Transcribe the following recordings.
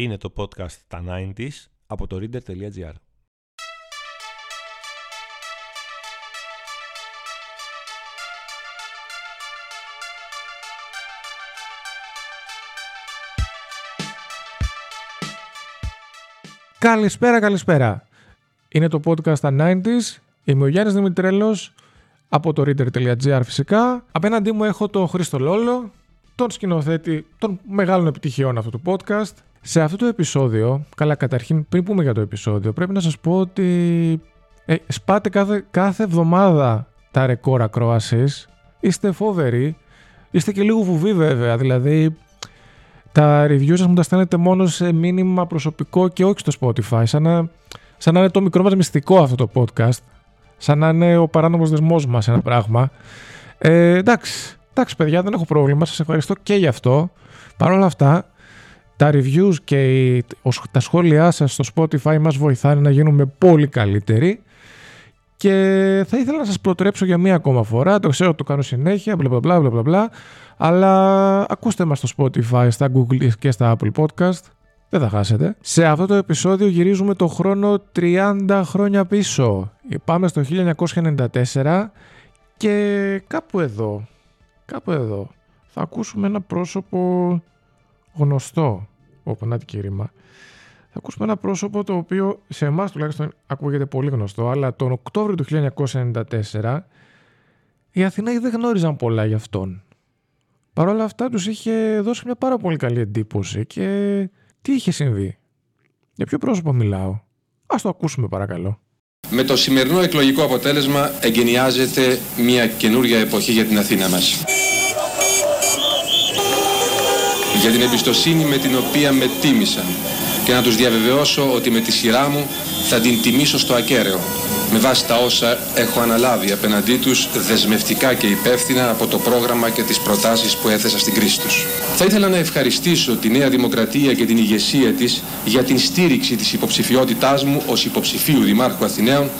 Είναι το podcast τα 90s από το reader.gr. Καλησπέρα, καλησπέρα. Είναι το podcast τα 90s. Είμαι ο Γιάννης Δημητρέλος από το reader.gr φυσικά. Απέναντί μου έχω τον Χρήστο Λόλο, τον σκηνοθέτη των μεγάλων επιτυχιών αυτού του podcast. Σε αυτό το επεισόδιο, καλά καταρχήν πριν πούμε για το επεισόδιο, πρέπει να σας πω ότι ε, σπάτε κάθε, κάθε εβδομάδα τα ρεκόρ ακρόασης. Είστε φόβεροι. Είστε και λίγο βουβοί βέβαια, δηλαδή τα reviews σας μου τα στέλνετε μόνο σε μήνυμα προσωπικό και όχι στο Spotify, σαν να, σαν να είναι το μικρό μας μυστικό αυτό το podcast, σαν να είναι ο παράνομος δεσμός μας ένα πράγμα. Ε, εντάξει, εντάξει παιδιά δεν έχω πρόβλημα, σας ευχαριστώ και γι' αυτό. Παρ' όλα αυτά, τα reviews και τα σχόλιά σας στο Spotify μας βοηθάνε να γίνουμε πολύ καλύτεροι. Και θα ήθελα να σας προτρέψω για μία ακόμα φορά, το ξέρω το κάνω συνέχεια, μπλα μπλα μπλα μπλα, αλλά ακούστε μας στο Spotify, στα Google και στα Apple Podcast, δεν θα χάσετε. Σε αυτό το επεισόδιο γυρίζουμε το χρόνο 30 χρόνια πίσω. Πάμε στο 1994 και κάπου εδώ, κάπου εδώ, θα ακούσουμε ένα πρόσωπο γνωστό, όπου να και ρήμα. Θα ακούσουμε ένα πρόσωπο το οποίο σε εμάς τουλάχιστον ακούγεται πολύ γνωστό, αλλά τον Οκτώβριο του 1994 οι Αθηναίοι δεν γνώριζαν πολλά για αυτόν. Παρ' όλα αυτά τους είχε δώσει μια πάρα πολύ καλή εντύπωση και τι είχε συμβεί; Για ποιο πρόσωπο μιλάω; Ας το ακούσουμε παρακαλώ. Με το σημερινό εκλογικό αποτέλεσμα εγκαινιάζεται μια καινούρια εποχή για την Αθήνα μας. Για την εμπιστοσύνη με την οποία με τίμησαν και να τους διαβεβαιώσω ότι με τη σειρά μου θα την τιμήσω στο ακέραιο με βάση τα όσα έχω αναλάβει απέναντί τους δεσμευτικά και υπεύθυνα από το πρόγραμμα και τις προτάσεις που έθεσα στην κρίση τους. Θα ήθελα να ευχαριστήσω τη Νέα Δημοκρατία και την ηγεσία της για την στήριξη της υποψηφιότητάς μου ως υποψηφίου Δημάρχου Αθηναίων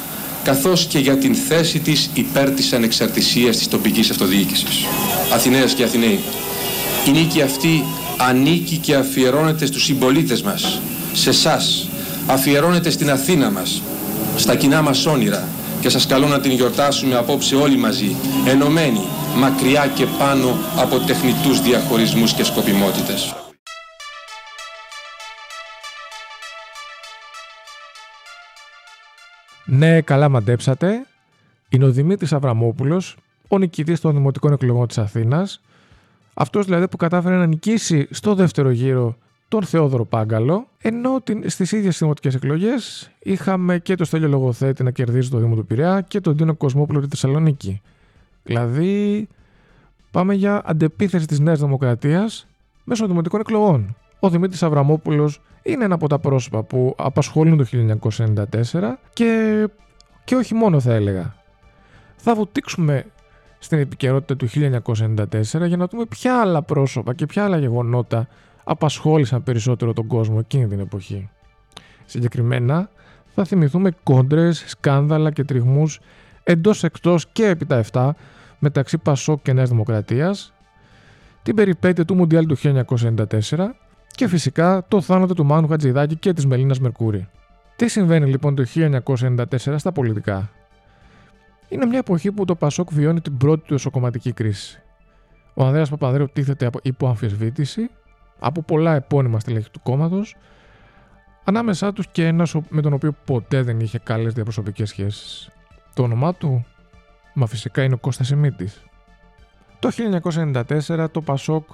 καθώς και για την θέση της υπέρ της ανεξαρτησίας της τοπικής αυτοδιοίκησης. Αθηναίες και Αθηναίοι, η νίκη αυτή ανήκει και αφιερώνεται στους συμπολίτες μας, σε εσάς, αφιερώνεται στην Αθήνα μας, στα κοινά μας όνειρα και σας καλώ να την γιορτάσουμε απόψε όλοι μαζί, ενωμένοι, μακριά και πάνω από τεχνητούς διαχωρισμούς και σκοπιμότητες. Ναι, καλά μαντέψατε. Είναι ο Δημήτρης Αβραμόπουλος, ο νικητής των Δημοτικών Εκλογών της Αθήνας. Αυτός δηλαδή που κατάφερε να νικήσει στο δεύτερο γύρο τον Θεόδωρο Πάγκαλο, ενώ στις ίδιες δημοτικέ εκλογές είχαμε και το Στέλιο Λογοθέτη να κερδίζει το Δήμο του Πειραιά και τον Τίνο Κοσμόπουλο τη Θεσσαλονίκη. Δηλαδή, πάμε για αντεπίθεση της Νέας Δημοκρατίας μέσω δημοτικών εκλογών. Ο Δημήτρης Αβραμόπουλος είναι ένα από τα πρόσωπα που απασχολούν το 1994 και, και όχι μόνο θα έλεγα. Θα βουτήξουμε στην επικαιρότητα του 1994 για να δούμε ποια άλλα πρόσωπα και ποια άλλα γεγονότα απασχόλησαν περισσότερο τον κόσμο εκείνη την εποχή. Συγκεκριμένα, θα θυμηθούμε κόντρες, σκάνδαλα και τριγμούς εντός εκτός και επί τα 7 μεταξύ Πασόκ και Νέας Δημοκρατίας, την περιπέτεια του Μουντιάλ του 1994 και φυσικά το θάνατο του Μάνου Χατζηδάκη και της Μελίνας Μερκούρη. Τι συμβαίνει λοιπόν το 1994 στα πολιτικά; Είναι μια εποχή που το Πασόκ βιώνει την πρώτη του εσωκομματική κρίση. Ο Ανδρέας Παπανδρέου τίθεται υπό αμφισβήτηση από πολλά επώνυμα στελέχη του κόμματος, ανάμεσά τους και ένας με τον οποίο ποτέ δεν είχε καλές διαπροσωπικές σχέσεις. Το όνομά του, μα φυσικά είναι ο Κώστας Σιμίτης. Το 1994 το Πασόκ,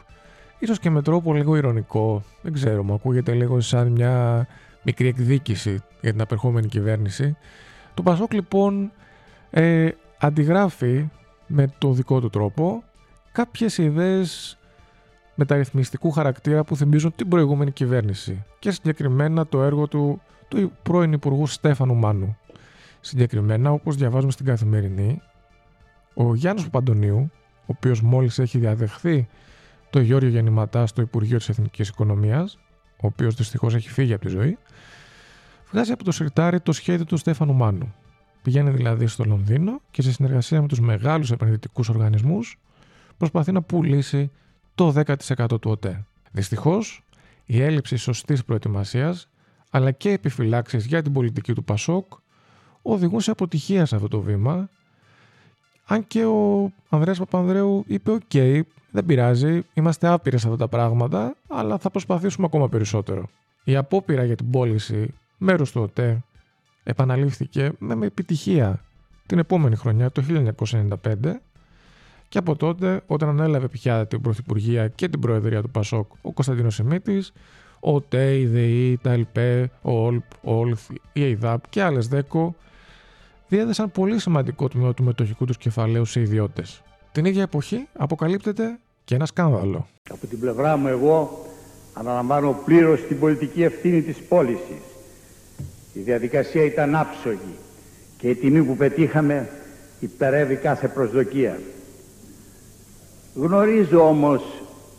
ίσως και με τρόπο λίγο ηρωνικό, δεν ξέρω, μου ακούγεται λίγο σαν μια μικρή εκδίκηση για την απερχόμενη κυβέρνηση. Το Πασόκ λοιπόν ε, αντιγράφει με το δικό του τρόπο κάποιες ιδέες μεταρρυθμιστικού χαρακτήρα που θυμίζουν την προηγούμενη κυβέρνηση και συγκεκριμένα το έργο του, του πρώην Υπουργού Στέφανου Μάνου. Συγκεκριμένα, όπως διαβάζουμε στην Καθημερινή, ο Γιάννης Παπαντονίου, ο οποίος μόλις έχει διαδεχθεί το Γιώργο Γεννηματά στο Υπουργείο της Εθνικής Οικονομίας, ο οποίος δυστυχώς έχει φύγει από τη ζωή, βγάζει από το σιρτάρι το σχέδιο του Στέφανου Μάνου. Πηγαίνει δηλαδή στο Λονδίνο και σε συνεργασία με τους μεγάλους επενδυτικούς οργανισμούς προσπαθεί να πουλήσει το 10% του ΟΤΕ. Δυστυχώς, η έλλειψη σωστής προετοιμασίας αλλά και επιφυλάξεις για την πολιτική του Πασόκ οδηγούν σε αποτυχία σε αυτό το βήμα αν και ο Ανδρέας Παπανδρέου είπε «ΟΚ, δεν πειράζει, είμαστε άπειροι σε αυτά τα πράγματα, αλλά θα προσπαθήσουμε ακόμα περισσότερο». Η απόπειρα για την πώληση μέρους του ΟΤΕ επαναλήφθηκε με επιτυχία την επόμενη χρονιά, το 1995, και από τότε, όταν ανέλαβε πια την Πρωθυπουργία και την Προεδρία του Πασόκ ο Κωνσταντίνος Σιμίτης, ο ΤΕ, η ΔΕΗ, τα ΕΛΠΕ, ο ΟΛΠ, ο ΟΛΘ, η ΕΙΔΑΠ και άλλες ΔΕΚΟ διέδεσαν πολύ σημαντικό τμήμα του μετοχικού τους κεφαλαίου σε ιδιώτες. Την ίδια εποχή αποκαλύπτεται και ένα σκάνδαλο. Από την πλευρά μου εγώ αναλαμβάνω πλήρως την πολιτική ευθύνη της πώλησης. Η διαδικασία ήταν άψογη και η τιμή που πετύχαμε υπερεύει κάθε προσδοκία. Γνωρίζω όμως,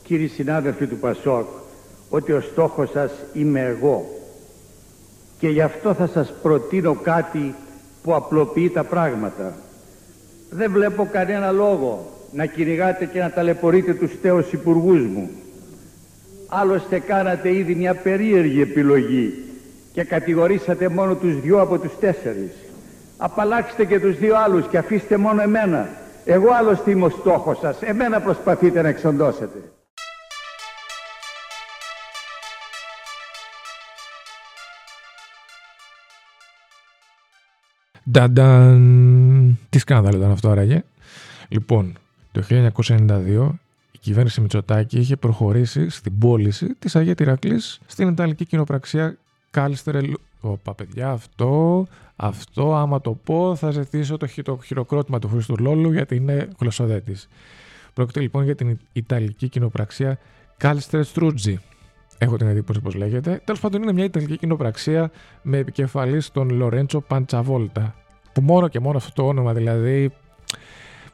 κύριοι συνάδελφοι του Πασόκ, ότι ο στόχος σας είμαι εγώ. Και γι' αυτό θα σας προτείνω κάτι που απλοποιεί τα πράγματα. Δεν βλέπω κανένα λόγο να κυνηγάτε και να ταλαιπωρείτε τους τέος υπουργούς μου. Άλλωστε κάνατε ήδη μια περίεργη επιλογή και κατηγορήσατε μόνο τους δυο από τους τέσσερις. Απαλλάξτε και τους δύο άλλους και αφήστε μόνο εμένα. Εγώ άλλωστε είμαι ο στόχος σας. Εμένα προσπαθείτε να εξοντώσετε. Νταντάν! Τι σκάνδαλο ήταν αυτό άραγε. Λοιπόν, το 1992 η κυβέρνηση Μητσοτάκη είχε προχωρήσει στην πώληση της Αγία Τυρακλής στην Ιταλική κοινοπραξία Κάλιστερε Ωπα παιδιά, αυτό, αυτό άμα το πω θα ζητήσω το, το χειροκρότημα του Χρήστου Λόλου γιατί είναι γλωσσοδέτης. Πρόκειται λοιπόν για την Ιταλική κοινοπραξία Κάλιστερε Στρούτζι. Έχω την εντύπωση πώ λέγεται. Τέλος πάντων, είναι μια Ιταλική κοινοπραξία με επικεφαλής τον Λορέντσο Παντσαβόλτα. Που μόνο και μόνο αυτό το όνομα δηλαδή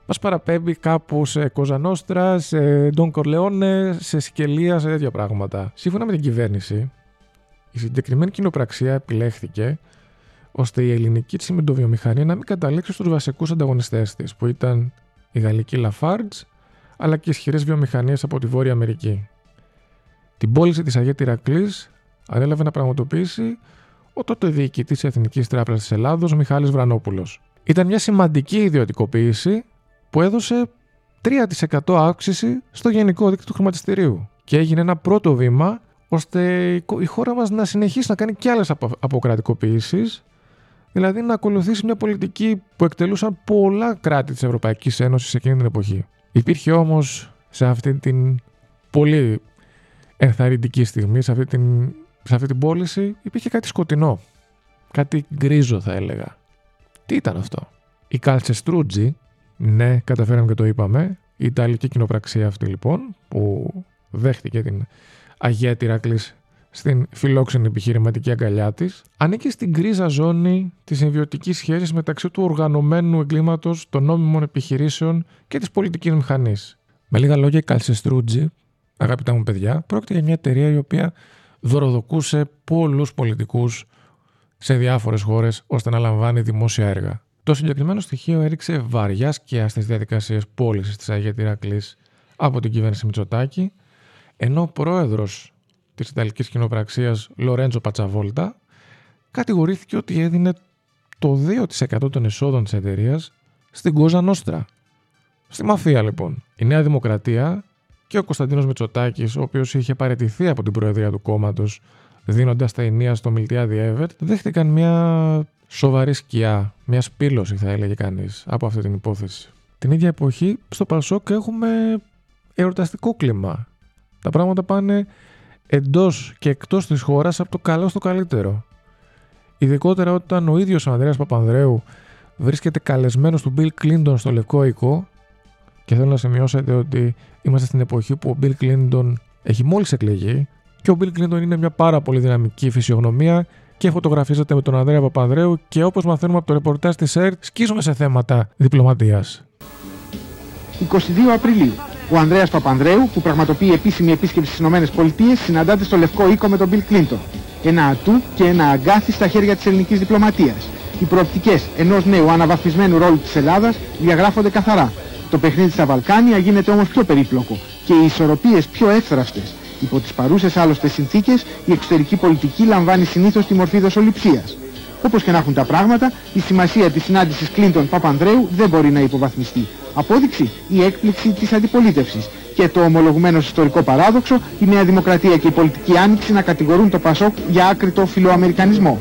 μας παραπέμπει κάπου σε Κοζανόστρα, σε Ντόν Κορλεόνε, σε Σικελία, σε τέτοια πράγματα. Σύμφωνα με την κυβέρνηση, η συγκεκριμένη κοινοπραξία επιλέχθηκε ώστε η ελληνική τσιμεντοβιομηχανία να μην καταλήξει στους βασικούς ανταγωνιστές της, που ήταν η γαλλική Lafarge αλλά και ισχυρές βιομηχανίες από τη Βόρεια Αμερική. Την πώληση της Αγία Τυρακλής ανέλαβε να πραγματοποιήσει ο τότε διοικητής της Εθνικής Τράπεζας της Ελλάδος, Μιχάλης Βρανόπουλος. Ήταν μια σημαντική ιδιωτικοποίηση που έδωσε 3% αύξηση στο γενικό δίκτυο του χρηματιστηρίου και έγινε ένα πρώτο βήμα ώστε η χώρα μας να συνεχίσει να κάνει και άλλες αποκρατικοποιήσεις δηλαδή να ακολουθήσει μια πολιτική που εκτελούσαν πολλά κράτη της Ευρωπαϊκής Ένωσης εκείνη την εποχή. Υπήρχε όμως σε αυτή την πολύ ενθαρρυντική στιγμή, σε αυτή την, σε αυτή την πώληση, υπήρχε κάτι σκοτεινό. Κάτι γκρίζο θα έλεγα. Τι ήταν αυτό; Η Καλτσεστρούτζη, ναι, καταφέραμε και το είπαμε, η Ιταλική κοινοπραξία αυτή λοιπόν, που δέχτηκε την Αγία Τυρακλής στην φιλόξενη επιχειρηματική αγκαλιά της, ανήκει στην γκρίζα ζώνη της συμβιωτική σχέσης μεταξύ του οργανωμένου εγκλήματος, των νόμιμων επιχειρήσεων και της πολιτικής μηχανής. Με λίγα λόγια, η Καλσεστρούτζη αγαπητά μου παιδιά, πρόκειται για μια εταιρεία η οποία δωροδοκούσε πολλούς πολιτικούς σε διάφορες χώρες ώστε να λαμβάνει δημόσια έργα. Το συγκεκριμένο στοιχείο έριξε βαριά σκιά στις διαδικασίες πώλησης της Αγία Τυρακλή από την κυβέρνηση Μητσοτάκη, ενώ ο πρόεδρος της Ιταλικής Κοινοπραξίας Λορέντζο Πατσαβόλτα κατηγορήθηκε ότι έδινε το 2% των εσόδων της εταιρείας στην Κόζα Νόστρα. Στη μαφία λοιπόν. Η Νέα Δημοκρατία και ο Κωνσταντίνος Μητσοτάκης, ο οποίος είχε παραιτηθεί από την προεδρία του κόμματος, δίνοντας τα ενία στο Μιλτιάδη Εύερτ, δέχτηκαν μια σοβαρή σκιά, μια σπήλωση θα έλεγε κανείς από αυτή την υπόθεση. Την ίδια εποχή στο Πασόκ έχουμε εορταστικό κλίμα. Τα πράγματα πάνε εντός και εκτός της χώρας από το καλό στο καλύτερο. Ειδικότερα όταν ο ίδιος ο Ανδρέας Παπανδρέου βρίσκεται καλεσμένος του Bill Clinton στο Λευκό Οικό και θέλω να σημειώσετε ότι είμαστε στην εποχή που ο Bill Clinton έχει μόλις εκλεγεί και ο Bill Clinton είναι μια πάρα πολύ δυναμική φυσιογνωμία και φωτογραφίζεται με τον Ανδρέα Παπανδρέου και όπως μαθαίνουμε από το ρεπορτάζ της ΕΡΤ σκίζουμε σε θέματα διπλωματίας. 22 Απριλίου. Ο Ανδρέας Παπανδρέου, που πραγματοποιεί επίσημη επίσκεψη στις ΗΠΑ, συναντάται στο Λευκό Οίκο με τον Bill Clinton. Ένα ατού και ένα αγκάθι στα χέρια της ελληνικής διπλωματίας. Οι προοπτικές ενός νέου αναβαθμισμένου ρόλου της Ελλάδας διαγράφονται καθαρά. Το παιχνίδι στα Βαλκάνια γίνεται όμως πιο περίπλοκο και οι ισορροπίες πιο εύθραυστες. Υπό τις παρούσες άλλωστε συνθήκες, η εξωτερική πολιτική λαμβάνει συνήθως τη μορφή δοσοληψίας. Όπως και να έχουν τα πράγματα, η σημασία της συνάντησης Κλίντον Παπανδρέου δεν μπορεί να υποβαθμιστεί. Απόδειξη, η έκπληξη της αντιπολίτευσης. Και το ομολογουμένο ιστορικό παράδοξο, η Νέα Δημοκρατία και η πολιτική άνοιξη να κατηγορούν το Πασόκ για άκρητο φιλοαμερικανισμό.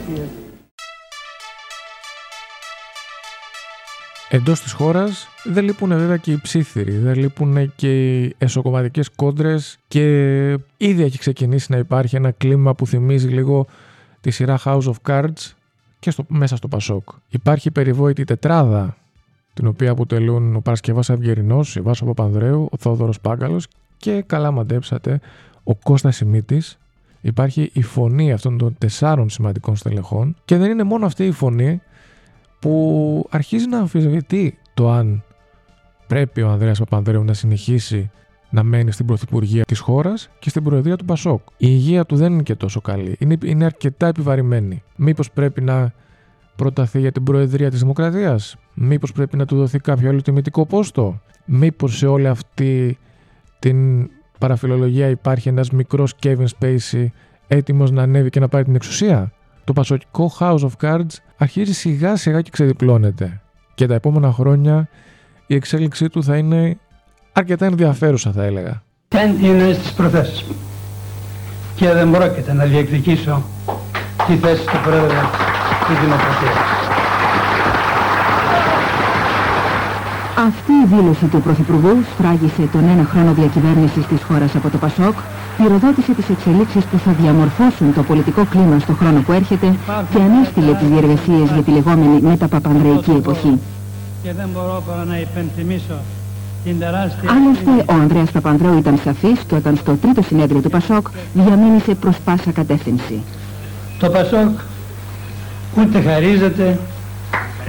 Εντός της χώρας δεν λείπουν βέβαια και οι ψήθυροι, δεν λείπουν και οι εσωκομματικές κόντρες και ήδη έχει ξεκινήσει να υπάρχει ένα κλίμα που θυμίζει λίγο τη σειρά House of Cards και στο, μέσα στο Πασόκ. Υπάρχει περιβόητη τετράδα την οποία αποτελούν ο Παρασκευάς Αυγερινός, η Βάσο Παπανδρέου, ο Θόδωρος Πάγκαλος και καλά μαντέψατε ο Κώστας Σιμίτης. Υπάρχει η φωνή αυτών των τεσσάρων σημαντικών στελεχών και δεν είναι μόνο αυτή η φωνή που αρχίζει να αμφισβητεί το αν πρέπει ο Ανδρέας Παπανδρέου να συνεχίσει να μένει στην πρωθυπουργία της χώρας και στην προεδρία του Πασόκ. Η υγεία του δεν είναι και τόσο καλή. Είναι, είναι αρκετά επιβαρημένη. Μήπως πρέπει να προταθεί για την προεδρία της Δημοκρατίας; Μήπως πρέπει να του δοθεί κάποιο άλλο τιμητικό πόστο; Μήπως σε όλη αυτή την παραφιλολογία υπάρχει ένας μικρός Kevin Spacey έτοιμος να ανέβει και να πάρει την εξουσία; Το πασοκικό House of Cards αρχίζει σιγά σιγά και ξεδιπλώνεται. Και τα επόμενα χρόνια η εξέλιξή του θα είναι αρκετά ενδιαφέρουσα θα έλεγα. Δεν είναι στις προθέσεις μου και δεν πρόκειται να διεκδικήσω τη θέση του Πρόεδρου της Δημοκρατίας. Αυτή η δήλωση του Πρωθυπουργού σφράγισε τον ένα χρόνο διακυβέρνησης της χώρας από το ΠΑΣΟΚ, πυροδότησε τις εξελίξεις που θα διαμορφώσουν το πολιτικό κλίμα στο χρόνο που έρχεται και ανέστηλε τις διεργασίες για τη λεγόμενη μεταπαπανδρεϊκή εποχή. Και δεν μπορώ παρά να υπενθυμίσω την τεράστια... Άλλωστε, ο Ανδρέας Παπανδρέου ήταν σαφής και όταν στο τρίτο συνέδριο του ΠΑΣΟΚ διαμήνυσε προς πάσα κατεύθυνση. Το ΠΑΣΟΚ ούτε χαρίζεται,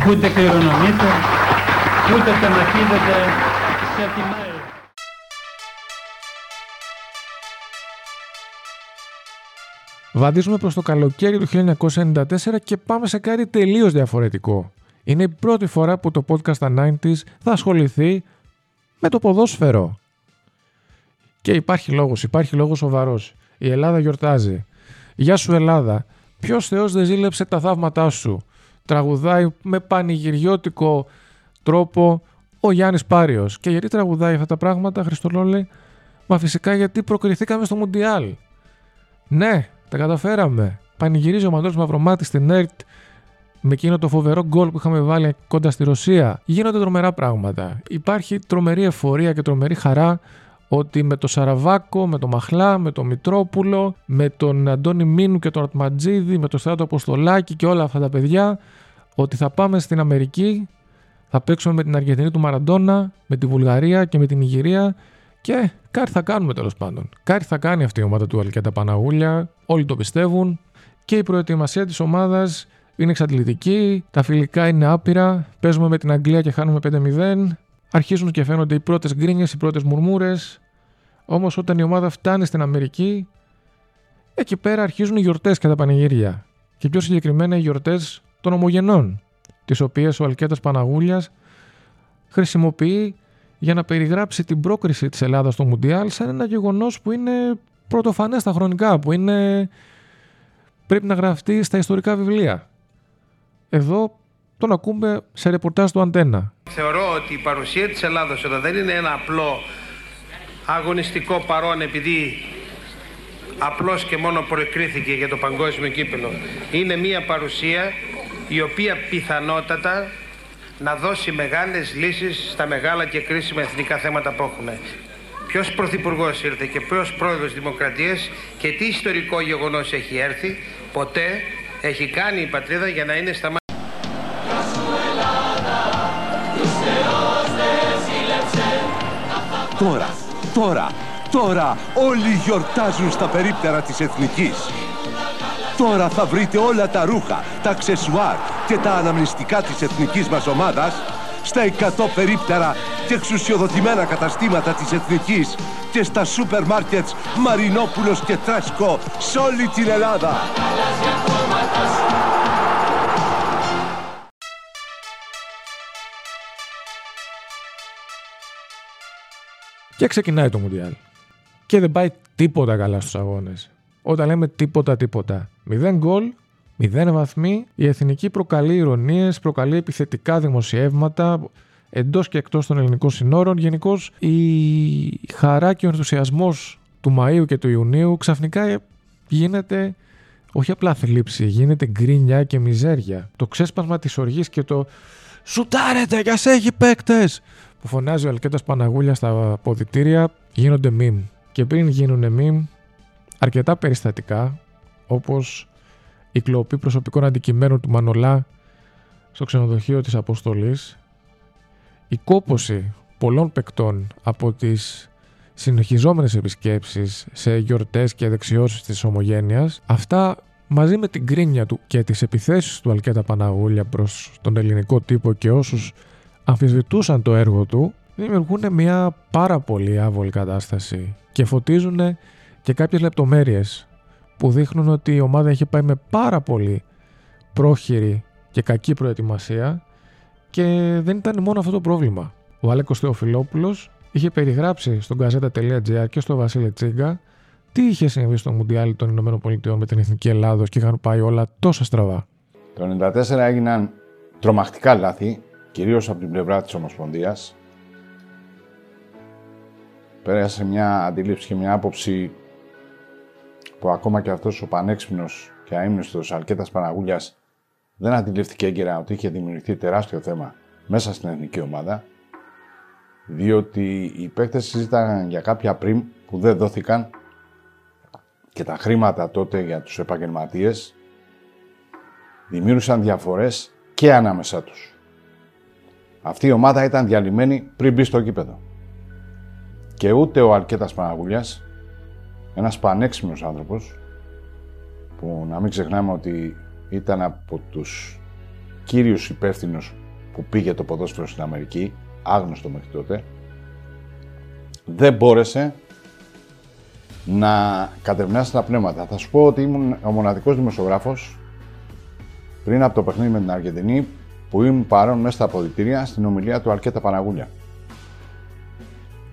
ούτε κληρονομείται, ούτε τεμαχίζεται σε τιμάει. Βαδίζουμε προς το καλοκαίρι του 1994 και πάμε σε κάτι τελείως διαφορετικό. Είναι η πρώτη φορά που το podcast στα 90s θα ασχοληθεί με το ποδόσφαιρο. Και υπάρχει λόγος, υπάρχει λόγος σοβαρός. Η Ελλάδα γιορτάζει. Γεια σου Ελλάδα. Ποιος θεός δεν ζήλεψε τα θαύματά σου; Τραγουδάει με πανηγυριώτικο τρόπο ο Γιάννης Πάριος. Και γιατί τραγουδάει αυτά τα πράγματα, Χριστολόλε, μα φυσικά γιατί προκριθήκαμε στο Μουντιάλ. Ναι, τα καταφέραμε. Πανηγυρίζει ο Μανώλης Μαυρομάτης στην ΕΡΤ με εκείνο το φοβερό γκολ που είχαμε βάλει κοντά στη Ρωσία. Γίνονται τρομερά πράγματα. Υπάρχει τρομερή εφορία και τρομερή χαρά ότι με το Σαραβάκο, με το Μαχλά, με το Μητρόπουλο, με τον Αντώνη Μίνου και τον Ατματζίδη, με το Στράτο Αποστολάκη και όλα αυτά τα παιδιά, ότι θα πάμε στην Αμερική, θα παίξουμε με την Αργεντινή του Μαραντόνα, με τη Βουλγαρία και με την Ιγυρία και κάτι θα κάνουμε τέλος πάντων. Κάτι θα κάνει αυτή η ομάδα του Αλκέτα Παναγούλια, όλοι το πιστεύουν και η προετοιμασία της ομάδας είναι εξαντλητική, τα φιλικά είναι άπειρα, παίζουμε με την Αγγλία και χάνουμε 5-0, αρχίζουν και φαίνονται οι πρώτες γκρίνιες, οι πρώτες μουρμούρες, όμως όταν η ομάδα φτάνει στην Αμερική, εκεί πέρα αρχίζουν οι γιορτές και τα πανηγύρια. Και πιο συγκεκριμένα οι γιορτές των ομογενών, τις οποίες ο Αλκέτας Παναγούλιας χρησιμοποιεί για να περιγράψει την πρόκριση της Ελλάδας στο Μουντιάλ σαν ένα γεγονός που είναι πρωτοφανές στα χρονικά, που είναι... πρέπει να γραφτεί στα ιστορικά βιβλία. Εδώ τον ακούμε σε ρεπορτάζ του Αντένα. Θεωρώ ότι η παρουσία της Ελλάδας εδώ δεν είναι ένα απλό αγωνιστικό παρόν επειδή απλώς και μόνο προκρίθηκε για το παγκόσμιο κύπελο. Είναι μια παρουσία η οποία πιθανότατα να δώσει μεγάλες λύσεις στα μεγάλα και κρίσιμα εθνικά θέματα που έχουμε. Ποιος πρωθυπουργός ήρθε και ποιος πρόεδρος Δημοκρατίας και τι ιστορικό γεγονός έχει έρθει, ποτέ έχει κάνει η πατρίδα για να είναι στα Τώρα, τώρα, τώρα όλοι γιορτάζουν στα περίπτερα της Εθνικής. Τώρα θα βρείτε όλα τα ρούχα, τα αξεσουάρ και τα αναμνηστικά της εθνικής μας ομάδας στα 100 περίπτερα και εξουσιοδοτημένα καταστήματα της Εθνικής και στα σούπερ μάρκετς Μαρινόπουλος και Τρέσκο σε όλη την Ελλάδα. Και ξεκινάει το Μουντιάλ. και δεν πάει τίποτα καλά στους αγώνες. Όταν λέμε τίποτα τίποτα. Μηδέν γκολ, μηδέν βαθμοί, η εθνική προκαλεί ηρωνίες, προκαλεί επιθετικά δημοσιεύματα εντός και εκτός των ελληνικών συνόρων. Γενικώς η χαρά και ο ενθουσιασμός του Μαΐου και του Ιουνίου ξαφνικά γίνεται όχι απλά θλίψη, γίνεται γκρίνια και μιζέρια. Το ξέσπασμα της οργής και το «Σουτάρετε, για σε έχει παίκτες!» Που φωνάζει ο Αλκέτας Παναγούλια στα ποδητήρια γίνονται μιμ. Και πριν γίνουν μιμ, αρκετά περιστατικά, όπως η κλοπή προσωπικών αντικειμένων του Μανολά στο ξενοδοχείο της Αποστολής, η κόποση πολλών παικτών από τις συνεχιζόμενες επισκέψεις σε γιορτές και δεξιώσεις της ομογένειας, αυτά μαζί με την κρίνια του και τις επιθέσεις του Αλκέτα Παναγούλια προς τον ελληνικό τύπο και όσους αμφισβητούσαν το έργο του, δημιουργούν μια πάρα πολύ άβολη κατάσταση και φωτίζουν και κάποιες λεπτομέρειες που δείχνουν ότι η ομάδα είχε πάει με πάρα πολύ πρόχειρη και κακή προετοιμασία και δεν ήταν μόνο αυτό το πρόβλημα. Ο Άλεκος Θεοφιλόπουλος είχε περιγράψει στον gazeta.gr και στο Βασίλη Τσίγκα τι είχε συμβεί στο Μουντιάλ των Ηνωμένων Πολιτειών με την Εθνική Ελλάδος και είχαν πάει όλα τόσο στραβά. Το 1994 έγιναν τρομακτικά λάθη, κυρίως από την πλευρά της Ομοσπονδίας. Πέρασε μια αντίληψη και μια άποψη που ακόμα και αυτός ο πανέξυπνος και αείμνηστος Αλκέτας Παναγούλιας δεν αντιλήφθηκε έγκαιρα ότι είχε δημιουργηθεί τεράστιο θέμα μέσα στην εθνική ομάδα, διότι οι παίκτες συζήταγαν για κάποια πριμ που δεν δόθηκαν και τα χρήματα τότε για τους επαγγελματίες δημιούργησαν διαφορές και ανάμεσά τους. Αυτή η ομάδα ήταν διαλυμένη πριν μπει στο κήπεδο. Και ούτε ο Αλκέτας Παναγουλιάς, ένας πανέξυπνος άνθρωπος, που να μην ξεχνάμε ότι ήταν από τους κύριους υπεύθυνους που πήγε το ποδόσφαιρο στην Αμερική, άγνωστο μέχρι τότε, δεν μπόρεσε να κατευνάσει τα πνεύματα. Θα σου πω ότι ήμουν ο μοναδικός δημοσιογράφος πριν από το παιχνίδι με την Αργεντινή που ήμουν παρόν μέσα στα αποδητήρια στην ομιλία του Αλκέτα Παναγούλια.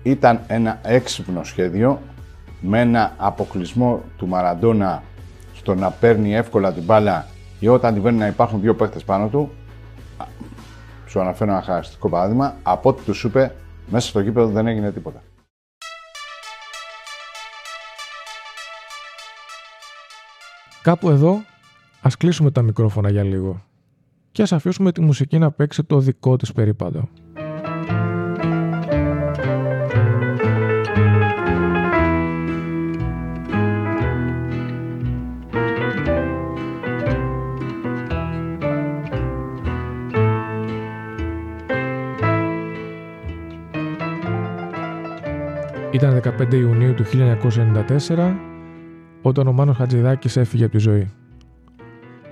Ήταν ένα έξυπνο σχέδιο με ένα αποκλεισμό του Μαραντόνα στο να παίρνει εύκολα την μπάλα ή όταν την να υπάρχουν δύο παίχτες πάνω του. Σου αναφέρω ένα χαρακτηριστικό παράδειγμα. Από ό,τι τους είπε, μέσα στο γήπεδο δεν έγινε τίποτα. Κάπου εδώ ας κλείσουμε τα μικρόφωνα για λίγο και ας αφήσουμε τη μουσική να παίξει το δικό της περίπατο. Ήταν 15 Ιουνίου του 1994 όταν ο Μάνος Χατζηδάκης έφυγε από τη ζωή.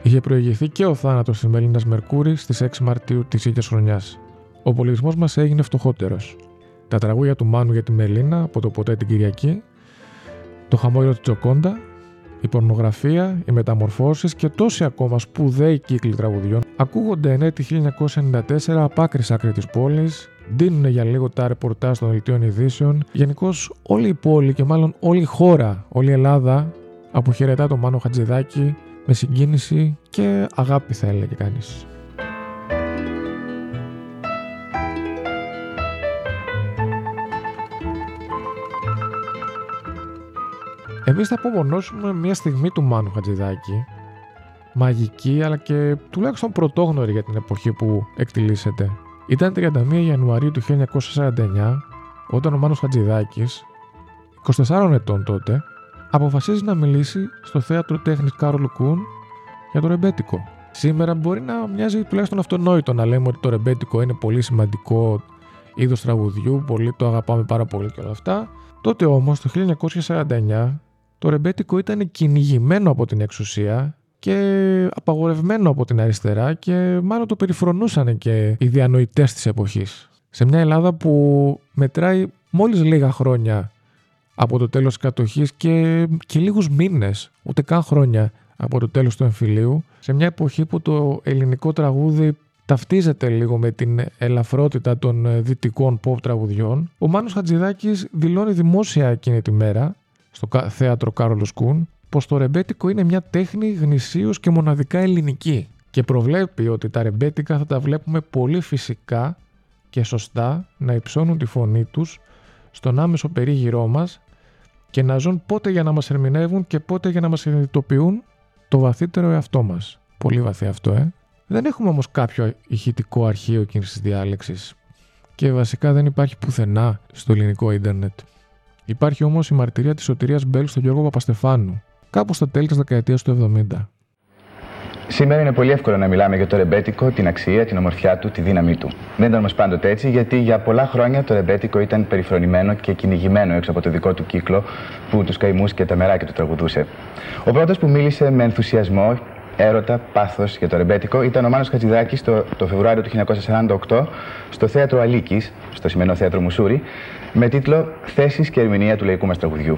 Είχε προηγηθεί και ο θάνατος της Μελίνας Μερκούρη στις 6 Μαρτίου της ίδιας χρονιάς. Ο πολιτισμός μας έγινε φτωχότερος. Τα τραγούδια του Μάνου για τη Μελίνα από το ποτέ την Κυριακή, το χαμόγελο του Τζοκόντα, η πορνογραφία, οι μεταμορφώσεις και τόσοι ακόμα σπουδαίοι κύκλοι τραγουδιών ακούγονται εν έτη 1994 από άκρη άκρη της πόλης, δίνουν για λίγο τα ρεπορτάζ των δελτίων ειδήσεων. Γενικώς όλη η πόλη και μάλλον όλη η χώρα, όλη η Ελλάδα αποχαιρετά τον Μάνο Χατζηδάκη με συγκίνηση και αγάπη θα έλεγε κανείς. Εμείς θα απομονώσουμε μια στιγμή του Μάνου Χατζηδάκη μαγική αλλά και τουλάχιστον πρωτόγνωρη για την εποχή που εκτιλήσεται. Ήταν 31 Ιανουαρίου του 1949 όταν ο Μάνος Χατζηδάκης, 24 ετών τότε, αποφασίζει να μιλήσει στο θέατρο τέχνης Κάρολ Κούν για το ρεμπέτικο. Σήμερα μπορεί να μοιάζει τουλάχιστον αυτονόητο να λέμε ότι το ρεμπέτικο είναι πολύ σημαντικό είδος τραγουδιού, πολύ το αγαπάμε πάρα πολύ και όλα αυτά. Τότε όμως το 1949 το ρεμπέτικο ήταν κυνηγημένο από την εξουσία και απαγορευμένο από την αριστερά και μάλλον το περιφρονούσαν και οι διανοητές της εποχής. Σε μια Ελλάδα που μετράει μόλις λίγα χρόνια από το τέλος της κατοχής και, και λίγους μήνες, ούτε καν χρόνια από το τέλος του εμφυλίου, σε μια εποχή που το ελληνικό τραγούδι ταυτίζεται λίγο με την ελαφρότητα των δυτικών pop τραγουδιών, ο Μάνος Χατζηδάκης δηλώνει δημόσια εκείνη τη μέρα στο θέατρο Κάρολος Κούν πως το ρεμπέτικο είναι μια τέχνη γνησίως και μοναδικά ελληνική και προβλέπει ότι τα ρεμπέτικα θα τα βλέπουμε πολύ φυσικά και σωστά να υψώνουν τη φωνή τους στον άμεσο περίγυρό μας και να ζουν πότε για να μας ερμηνεύουν και πότε για να μας συνειδητοποιούν το βαθύτερο εαυτό μας. Πολύ βαθύ αυτό, ε. Δεν έχουμε όμως κάποιο ηχητικό αρχείο εκείνης της διάλεξης και βασικά δεν υπάρχει πουθενά στο ελληνικό ίντερνετ. Υπάρχει όμως η μαρτυρία της σωτηρίας Μπέλ στον Γιώργο Παπαστεφάνου, κάπου στα τέλη της δεκαετίας του 70. Σήμερα είναι πολύ εύκολο να μιλάμε για το ρεμπέτικο, την αξία, την ομορφιά του, τη δύναμή του. Δεν ήταν όμως πάντοτε έτσι, γιατί για πολλά χρόνια το ρεμπέτικο ήταν περιφρονημένο και κυνηγημένο έξω από το δικό του κύκλο που τους καημούς και τα μεράκια του τραγουδούσε. Ο πρώτος που μίλησε με ενθουσιασμό, έρωτα, πάθος για το ρεμπέτικο ήταν ο Μάνος Χατζηδάκης το, το Φεβρουάριο του 1948 στο θέατρο Αλίκης, στο σημερινό θέατρο Μουσούρι, με τίτλο Θέσεις και ερμηνεία του λαϊκού μας τραγουδιού.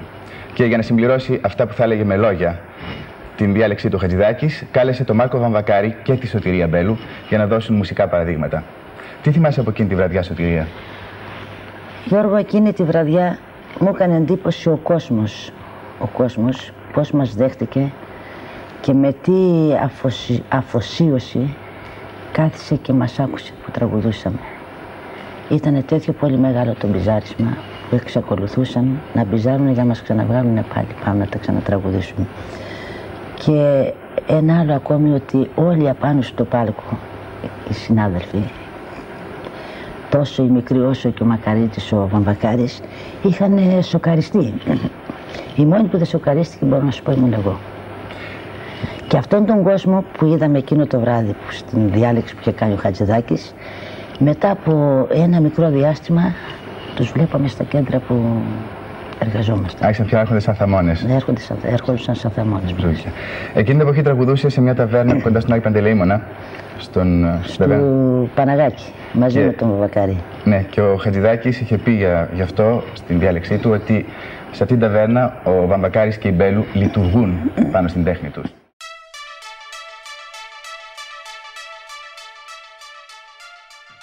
Και για να συμπληρώσει αυτά που θα έλεγε με λόγια την διάλεξή του Χατζηδάκης, κάλεσε τον Μάρκο Βαμβακάρη και τη Σωτηρία Μπέλου για να δώσουν μουσικά παραδείγματα. Τι θυμάσαι από εκείνη τη βραδιά, Σωτηρία; Γιώργο, εκείνη τη βραδιά μου έκανε εντύπωση ο κόσμος. Ο κόσμος, πώς μας δέχτηκε και με τι αφοσί... αφοσίωση κάθισε και μας άκουσε που τραγουδούσαμε. Ήταν τέτοιο πολύ μεγάλο το μπιζάρισμα που εξακολουθούσαν να μπιζάρουν για να μας ξαναβγάλουν πάλι πάμε να τα ξανατραγουδήσουμε. Και ένα άλλο ακόμη ότι όλοι απάνω στο πάλκο, οι συνάδελφοι, τόσο η μικρή όσο και ο Μακαρίτης, ο Βαμβακάρης, είχαν σοκαριστεί. Η μόνη που δεν σοκαρίστηκε μπορώ να σου πω ήμουν εγώ. Και αυτόν τον κόσμο που είδαμε εκείνο το βράδυ που στην διάλεξη που είχε κάνει ο Χατζηδάκης, μετά από ένα μικρό διάστημα τους βλέπαμε στα κέντρα που εργαζόμαστε. Άρχισαν πια έρχονται σαν θαμώνες. Ναι, έρχονται σαν, έρχονταν σαν θαμώνες. Εκείνη την εποχή τραγουδούσε σε μια ταβέρνα κοντά στην Άγιο Παντελεήμονα. Στον, στο Παναγάκι, μαζί και... με τον Βαβακάρη. Ναι, και ο Χατζηδάκης είχε πει για, γι' αυτό στην διάλεξή του ότι σε αυτήν την ταβέρνα ο Βαμβακάρης και η Μπέλου λειτουργούν πάνω στην τέχνη τους.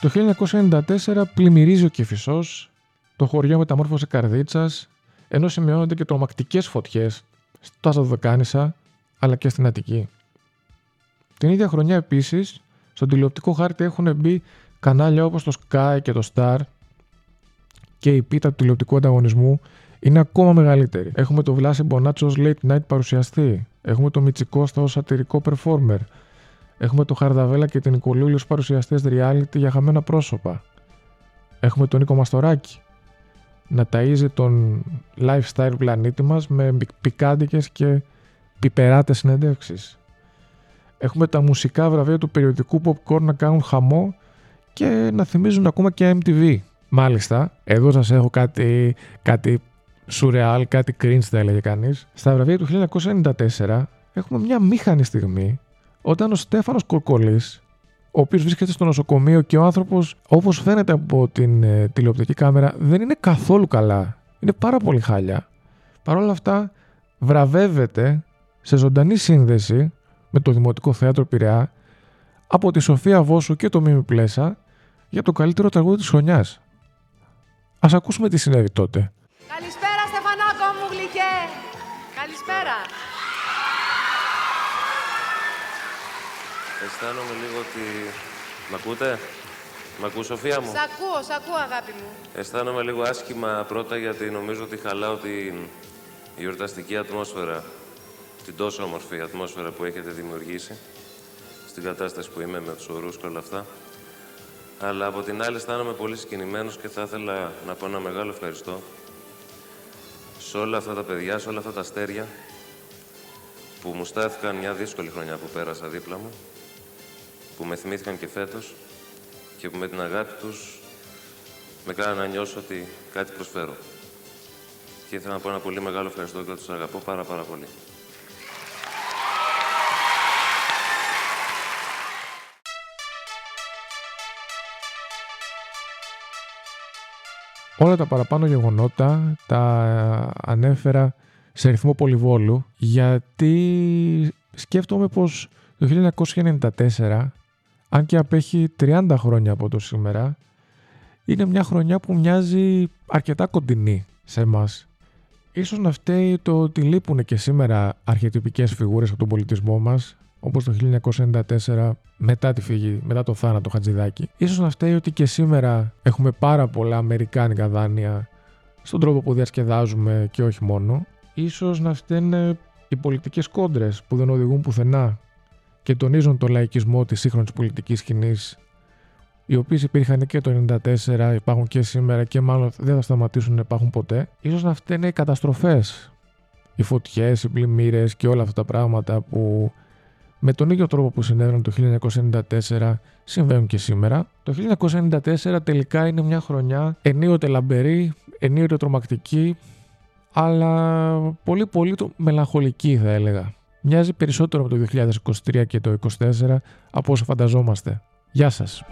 Το 1994 πλημμυρίζει ο Κεφισός, το χωριό μεταμόρφωσε καρδίτσας, ενώ σημειώνονται και τρομακτικές φωτιές στα Ζαδοκάνησα αλλά και στην Αττική. Την ίδια χρονιά επίσης, στον τηλεοπτικό χάρτη έχουν μπει κανάλια όπως το Sky και το Star και η πίτα του τηλεοπτικού ανταγωνισμού είναι ακόμα μεγαλύτερη. Έχουμε το Βλάση Μπονάτσος ως late night παρουσιαστή. Έχουμε το Μιτσικώστα ως σατυρικό performer. Έχουμε το Χαρδαβέλα και την Νικολούλης ως παρουσιαστές reality για χαμένα πρόσωπα. Έχουμε τον Νίκο Μαστοράκη να ταΐζει τον lifestyle πλανήτη μας με πικάντικες και πιπεράτες συνεντεύξεις. Έχουμε τα μουσικά βραβεία του περιοδικού popcorn να κάνουν χαμό και να θυμίζουν ακόμα και MTV. Μάλιστα, εδώ σας έχω κάτι, κάτι surreal, κάτι cringe θα έλεγε κανείς. Στα βραβεία του 1994 έχουμε μια μήχανη στιγμή όταν ο Στέφανος Κορκολής ο οποίος βρίσκεται στο νοσοκομείο και ο άνθρωπος, όπως φαίνεται από την ε, τηλεοπτική κάμερα, δεν είναι καθόλου καλά. Είναι πάρα πολύ χάλια. Παρ' όλα αυτά, βραβεύεται σε ζωντανή σύνδεση με το Δημοτικό Θέατρο Πειραιά από τη Σοφία Βόσου και το Μίμη Πλέσα για το καλύτερο τραγούδι της χρονιάς. Ας ακούσουμε τι συνέβη τότε. Καλησπέρα Στεφανάκο μου γλυκέ. Καλησπέρα. Αισθάνομαι λίγο ότι... Μ' ακούτε; Μ' ακούς, Σοφία μου; Σ' ακούω, σ' ακούω, αγάπη μου. Αισθάνομαι λίγο άσχημα πρώτα γιατί νομίζω ότι χαλάω την γιορταστική ατμόσφαιρα, την τόσο όμορφη ατμόσφαιρα που έχετε δημιουργήσει στην κατάσταση που είμαι με τους ορούς και όλα αυτά. Αλλά από την άλλη αισθάνομαι πολύ συγκινημένος και θα ήθελα να πω ένα μεγάλο ευχαριστώ σε όλα αυτά τα παιδιά, σε όλα αυτά τα αστέρια που μου στάθηκαν μια δύσκολη χρονιά που πέρασα δίπλα μου που με θυμήθηκαν και φέτος και που με την αγάπη τους με κάνανε να νιώσω ότι κάτι προσφέρω. Και ήθελα να πω ένα πολύ μεγάλο ευχαριστώ και τους αγαπώ πάρα πάρα πολύ. Όλα τα παραπάνω γεγονότα τα ανέφερα σε ρυθμό πολυβόλου γιατί σκέφτομαι πως το 1994 αν και απέχει 30 χρόνια από το σήμερα, είναι μια χρονιά που μοιάζει αρκετά κοντινή σε εμάς. Ίσως να φταίει το ότι λείπουν και σήμερα αρχιετυπικές φιγούρες από τον πολιτισμό μας, όπως το 1994 μετά τη φυγή, μετά το θάνατο Χατζηδάκη. Ίσως να φταίει ότι και σήμερα έχουμε πάρα πολλά αμερικάνικα δάνεια στον τρόπο που διασκεδάζουμε και όχι μόνο. Ίσως να φταίνε οι πολιτικές κόντρες που δεν οδηγούν πουθενά και τονίζουν το λαϊκισμό της σύγχρονης πολιτικής σκηνής οι οποίες υπήρχαν και το 1994, υπάρχουν και σήμερα και μάλλον δεν θα σταματήσουν να υπάρχουν ποτέ. Ίσως να φταίνε οι καταστροφές, οι φωτιές, οι πλημμύρες και όλα αυτά τα πράγματα που με τον ίδιο τρόπο που συνέβαιναν το 1994 συμβαίνουν και σήμερα. Το 1994 τελικά είναι μια χρονιά ενίοτε λαμπερή, ενίοτε τρομακτική, αλλά πολύ πολύ το μελαγχολική θα έλεγα. Μοιάζει περισσότερο από το 2023 και το 2024 από όσο φανταζόμαστε. Γεια σας!